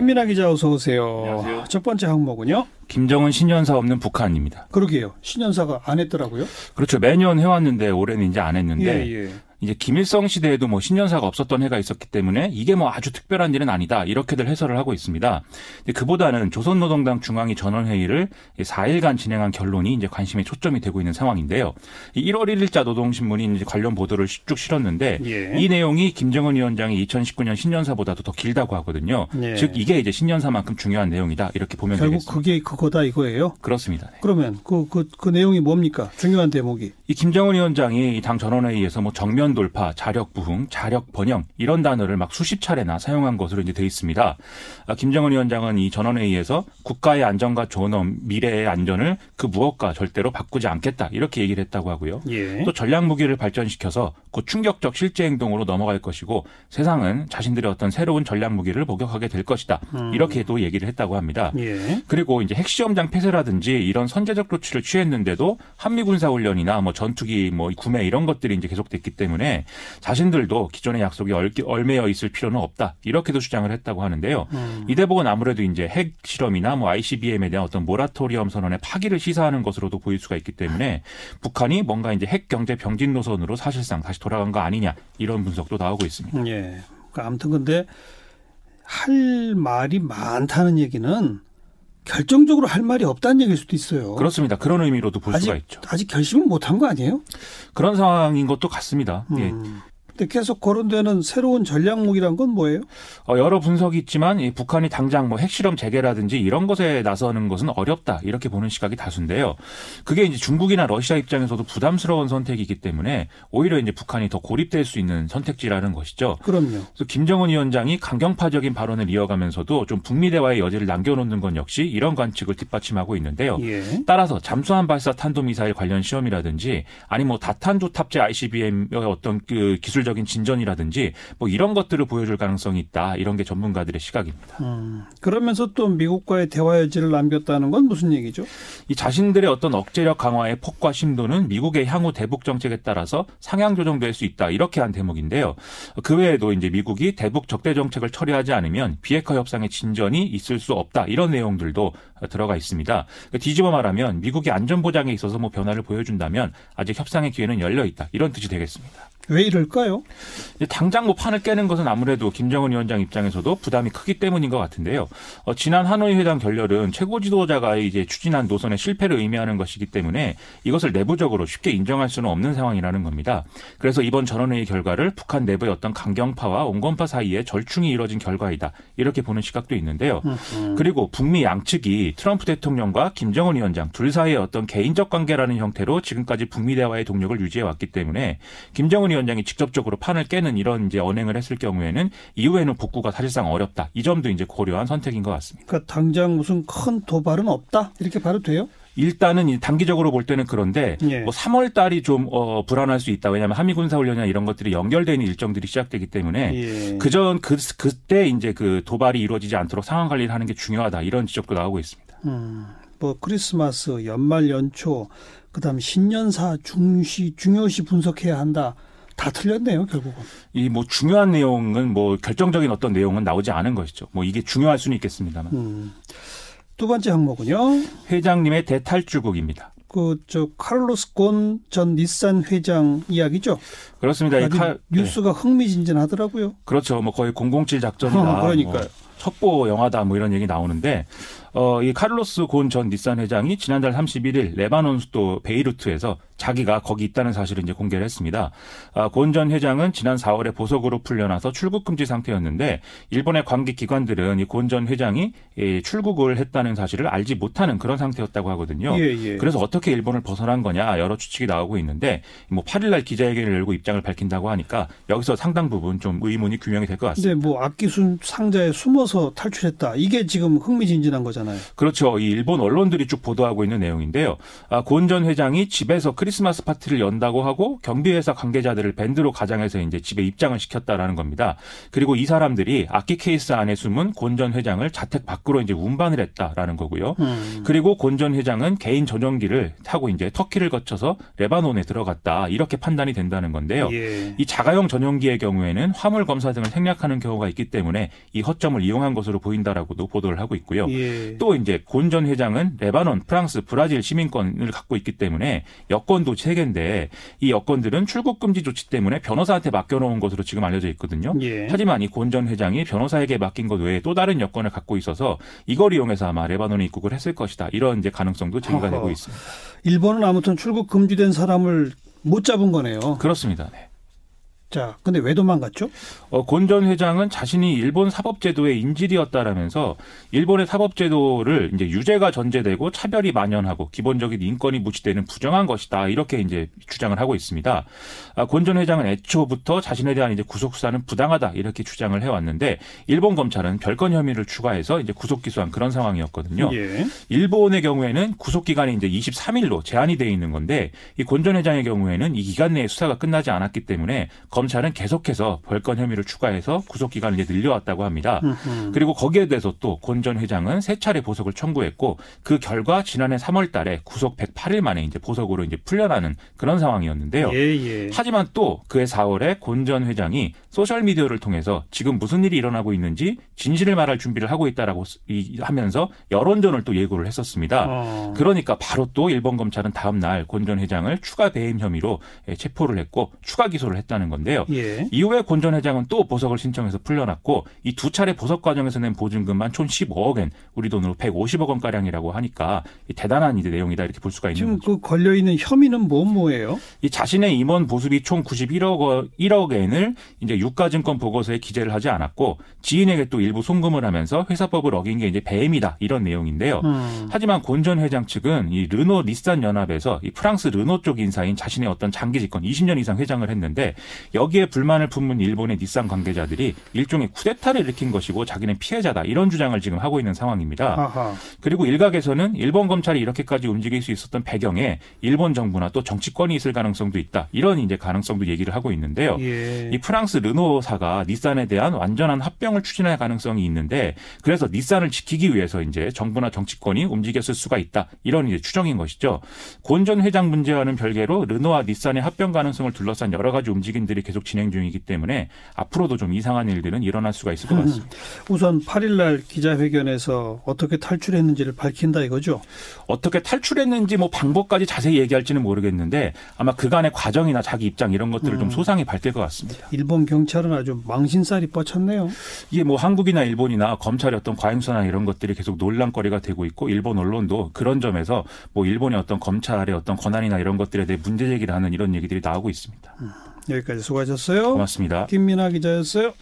김민아 기자 어서 오세요. 안녕하세요. 첫 번째 항목은요. 김정은 신년사 없는 북한입니다. 그러게요. 신년사가 안 했더라고요. 그렇죠. 매년 해왔는데 올해는 이제 안 했는데 예, 예. 이제 김일성 시대에도 뭐 신년사가 없었던 해가 있었기 때문에 이게 뭐 아주 특별한 일은 아니다 이렇게들 해설을 하고 있습니다. 그보다는 조선노동당 중앙위 전원회의를 4일간 진행한 결론이 이제 관심의 초점이 되고 있는 상황인데요. 이 1월 1일자 노동신문이 이제 관련 보도를 쭉 실었는데 예. 이 내용이 김정은 위원장이 2019년 신년사보다도 더 길다고 하거든요. 예. 즉 이게 이제 신년사만큼 중요한 내용이다 이렇게 보면 결국 되겠습니다. 그게 그거다 이거예요. 그렇습니다. 네. 그러면 그, 그, 그 내용이 뭡니까? 중요한 대목이. 이 김정은 위원장이 이당 전원회의에서 뭐 정면 돌파, 자력 부흥, 자력 번영 이런 단어를 막 수십 차례나 사용한 것으로 이제 돼 있습니다. 아, 김정은 위원장은 이 전원회의에서 국가의 안전과 존엄, 미래의 안전을 그 무엇과 절대로 바꾸지 않겠다 이렇게 얘기를 했다고 하고요. 예. 또 전략 무기를 발전시켜서 곧 충격적 실제 행동으로 넘어갈 것이고 세상은 자신들의 어떤 새로운 전략 무기를 목격하게 될 것이다 이렇게 또 얘기를 했다고 합니다. 예. 그리고 이제 핵시험장 폐쇄라든지 이런 선제적 조치를 취했는데도 한미 군사 훈련이나 뭐 전투기 뭐 구매 이런 것들이 이제 계속됐기 때문에 자신들도 기존의 약속에 얼, 얼매여 있을 필요는 없다 이렇게도 주장을 했다고 하는데요. 음. 이 대목은 아무래도 이제 핵 실험이나 뭐 ICBM에 대한 어떤 모라토리엄 선언의 파기를 시사하는 것으로도 보일 수가 있기 때문에 북한이 뭔가 이제 핵 경제 병진 노선으로 사실상 다시 돌아간 거 아니냐 이런 분석도 나오고 있습니다. 예. 그러니까 아무튼 근데 할 말이 많다는 얘기는 결정적으로 할 말이 없다는 얘기일 수도 있어요. 그렇습니다. 그런 의미로도 볼 아직, 수가 있죠. 아직 결심을 못한 거 아니에요? 그런 상황인 것도 같습니다. 예. 음. 근데 계속 거론되는 새로운 전략 무기란 건 뭐예요? 어, 여러 분석이 있지만 이 북한이 당장 뭐 핵실험 재개라든지 이런 것에 나서는 것은 어렵다 이렇게 보는 시각이 다수인데요. 그게 이제 중국이나 러시아 입장에서도 부담스러운 선택이기 때문에 오히려 이제 북한이 더 고립될 수 있는 선택지라는 것이죠. 그럼요. 그래서 김정은 위원장이 강경파적인 발언을 이어가면서도 좀 북미 대화의 여지를 남겨놓는 건 역시 이런 관측을 뒷받침하고 있는데요. 예. 따라서 잠수함 발사 탄도미사일 관련 시험이라든지 아니 뭐 다탄두 탑재 ICBM의 어떤 그 기술적 인 진전이라든지 뭐 이런 것들을 보여줄 가능성이 있다 이런 게 전문가들의 시각입니다. 음. 그러면서 또 미국과의 대화 여지를 남겼다는 건 무슨 얘기죠? 이 자신들의 어떤 억제력 강화의 폭과 심도는 미국의 향후 대북 정책에 따라서 상향 조정될 수 있다 이렇게 한 대목인데요. 그 외에도 이제 미국이 대북 적대 정책을 처리하지 않으면 비핵화 협상의 진전이 있을 수 없다 이런 내용들도 들어가 있습니다. 뒤집어 말하면 미국이 안전 보장에 있어서 뭐 변화를 보여준다면 아직 협상의 기회는 열려 있다 이런 뜻이 되겠습니다. 왜 이럴까요? 당장 뭐 판을 깨는 것은 아무래도 김정은 위원장 입장에서도 부담이 크기 때문인 것 같은데요. 어, 지난 하노이 회담 결렬은 최고 지도자가 이제 추진한 노선의 실패를 의미하는 것이기 때문에 이것을 내부적으로 쉽게 인정할 수는 없는 상황이라는 겁니다. 그래서 이번 전원회의 결과를 북한 내부의 어떤 강경파와 온건파 사이에 절충이 이뤄진 결과이다. 이렇게 보는 시각도 있는데요. 그리고 북미 양측이 트럼프 대통령과 김정은 위원장 둘 사이의 어떤 개인적 관계라는 형태로 지금까지 북미 대화의 동력을 유지해 왔기 때문에 김정은 위원장 이 직접적으로 판을 깨는 이런 이제 언행을 했을 경우에는 이후에는 복구가 사실상 어렵다. 이 점도 이제 고려한 선택인 것 같습니다. 그러니까 당장 무슨 큰 도발은 없다 이렇게 봐도 돼요? 일단은 이 단기적으로 볼 때는 그런데 예. 뭐 3월 달이 좀 어, 불안할 수 있다. 왜냐하면 한미 군사 훈련이나 이런 것들이 연결되는 일정들이 시작되기 때문에 예. 그전 그 그때 이제 그 도발이 이루어지지 않도록 상황 관리를 하는 게 중요하다. 이런 지적도 나오고 있습니다. 음, 뭐 크리스마스, 연말 연초, 그다음 신년사 중시 중요시 분석해야 한다. 다 틀렸네요, 결국은. 이 뭐 중요한 내용은 뭐 결정적인 어떤 내용은 나오지 않은 것이죠. 뭐 이게 중요할 수는 있겠습니다만 음. 두 번째 항목은요. 회장님의 대탈주국입니다. 그저 카를로스 곤 전 닛산 회장 이야기죠. 그렇습니다. 이 칼- 네. 뉴스가 흥미진진하더라고요. 그렇죠. 뭐 거의 007 작전이다. 어, 그러니까요. 뭐 첩보 영화다 뭐 이런 얘기 나오는데 어, 이 카를로스 곤 전 닛산 회장이 지난달 31일 레바논 수도 베이루트에서 자기가 거기 있다는 사실을 이제 공개를 했습니다. 아, 곤 전 회장은 지난 4월에 보석으로 풀려나서 출국 금지 상태였는데 일본의 관계 기관들은 이 곤 전 회장이 예, 출국을 했다는 사실을 알지 못하는 그런 상태였다고 하거든요. 예, 예. 그래서 어떻게 일본을 벗어난 거냐 여러 추측이 나오고 있는데 뭐 8일날 기자회견을 열고 입장을 밝힌다고 하니까 여기서 상당 부분 좀 의문이 규명이 될 것 같습니다. 근데 뭐 악기순 상자에 숨어서 탈출했다. 이게 지금 흥미진진한 거잖아요. 거잖아요. 그렇죠. 이 일본 언론들이 쭉 보도하고 있는 내용인데요. 아, 곤 전 회장이 집에서 크리스마스 파티를 연다고 하고 경비회사 관계자들을 밴드로 가장해서 이제 집에 입장을 시켰다라는 겁니다. 그리고 이 사람들이 악기 케이스 안에 숨은 곤 전 회장을 자택 밖으로 이제 운반을 했다라는 거고요. 음. 그리고 곤 전 회장은 개인 전용기를 타고 이제 터키를 거쳐서 레바논에 들어갔다 이렇게 판단이 된다는 건데요. 예. 이 자가용 전용기의 경우에는 화물 검사 등을 생략하는 경우가 있기 때문에 이 허점을 이용한 것으로 보인다라고도 보도를 하고 있고요. 예. 또 이제 곤 전 회장은 레바논, 프랑스, 브라질 시민권을 갖고 있기 때문에 여권도 세 개인데 이 여권들은 출국 금지 조치 때문에 변호사한테 맡겨놓은 것으로 지금 알려져 있거든요. 예. 하지만 이 곤 전 회장이 변호사에게 맡긴 것 외에 또 다른 여권을 갖고 있어서 이걸 이용해서 아마 레바논에 입국을 했을 것이다. 이런 이제 가능성도 제기가 어허. 되고 있습니다. 일본은 아무튼 출국 금지된 사람을 못 잡은 거네요. 그렇습니다. 네. 자, 근데 왜 도망갔죠? 어, 곤전 회장은 자신이 일본 사법제도의 인질이었다라면서 일본의 사법제도를 이제 유죄가 전제되고 차별이 만연하고 기본적인 인권이 무시되는 부정한 것이다. 이렇게 이제 주장을 하고 있습니다. 아, 곤 전 회장은 애초부터 자신에 대한 이제 구속 수사는 부당하다. 이렇게 주장을 해왔는데 일본 검찰은 별건 혐의를 추가해서 이제 구속 기소한 그런 상황이었거든요. 예. 일본의 경우에는 구속 기간이 이제 23일로 제한이 돼 있는 건데 이 곤 전 회장의 경우에는 이 기간 내에 수사가 끝나지 않았기 때문에 검찰은 계속해서 별건 혐의를 추가해서 구속 기간을 이제 늘려왔다고 합니다. 으흠. 그리고 거기에 대해서 또 곤 전 회장은 세 차례 보석을 청구했고 그 결과 지난해 3월 달에 구속 108일 만에 이제 보석으로 이제 풀려나는 그런 상황이었는데요. 예, 예. 하지만 또 그해 4월에 곤 전 회장이 소셜 미디어를 통해서 지금 무슨 일이 일어나고 있는지 진실을 말할 준비를 하고 있다라고 하면서 여론전을 또 예고를 했었습니다. 어. 그러니까 바로 또 일본 검찰은 다음 날 곤 전 회장을 추가 배임 혐의로 체포를 했고 추가 기소를 했다는 건데 있는데요. 예. 이후에 곤 전 회장은 또 보석을 신청해서 풀려났고 이 두 차례 보석 과정에서 낸 보증금만 총 15억 엔, 우리 돈으로 150억 원 가량이라고 하니까 대단한 이제 내용이다 이렇게 볼 수가 있는 지금 거죠. 그 걸려 있는 혐의는 뭐 뭐예요? 이 자신의 임원 보수비 총 91억 1억 엔을 이제 유가증권 보고서에 기재를 하지 않았고 지인에게 또 일부 송금을 하면서 회사법을 어긴 게 이제 배임이다 이런 내용인데요. 음. 하지만 곤 전 회장 측은 이 르노 닛산 연합에서 이 프랑스 르노 쪽 인사인 자신의 어떤 장기 집권 20년 이상 회장을 했는데 여기에 불만을 품은 일본의 닛산 관계자들이 일종의 쿠데타를 일으킨 것이고 자기는 피해자다 이런 주장을 지금 하고 있는 상황입니다. 아하. 그리고 일각에서는 일본 검찰이 이렇게까지 움직일 수 있었던 배경에 일본 정부나 또 정치권이 있을 가능성도 있다 이런 이제 가능성도 얘기를 하고 있는데요. 예. 이 프랑스 르 노사가 닛산에 대한 완전한 합병을 추진할 가능성이 있는데 그래서 닛산을 지키기 위해서 이제 정부나 정치권이 움직였을 수가 있다 이런 이제 추정인 것이죠. 곤 전 회장 문제와는 별개로 르노와 닛산의 합병 가능성을 둘러싼 여러 가지 움직임들이 계속 진행 중이기 때문에 앞으로도 좀 이상한 일들은 일어날 수가 있을 것 음. 같습니다. 우선 8일날 기자회견에서 어떻게 탈출했는지를 밝힌다 이거죠? 어떻게 탈출했는지 뭐 방법까지 자세히 얘기할지는 모르겠는데 아마 그간의 과정이나 자기 입장 이런 것들을 음. 좀 소상히 밝힐 것 같습니다. 일본 경 찰은 아주 망신살이 뻗쳤네요. 이게 뭐 한국이나 일본이나 검찰의 어떤 과잉수나 이런 것들이 계속 논란거리가 되고 있고 일본 언론도 그런 점에서 뭐 일본의 어떤 검찰의 어떤 권한이나 이런 것들에 대해 문제 제기를 하는 이런 얘기들이 나오고 있습니다. 음. 여기까지 수고하셨어요. 고맙습니다. 김민아 기자였어요.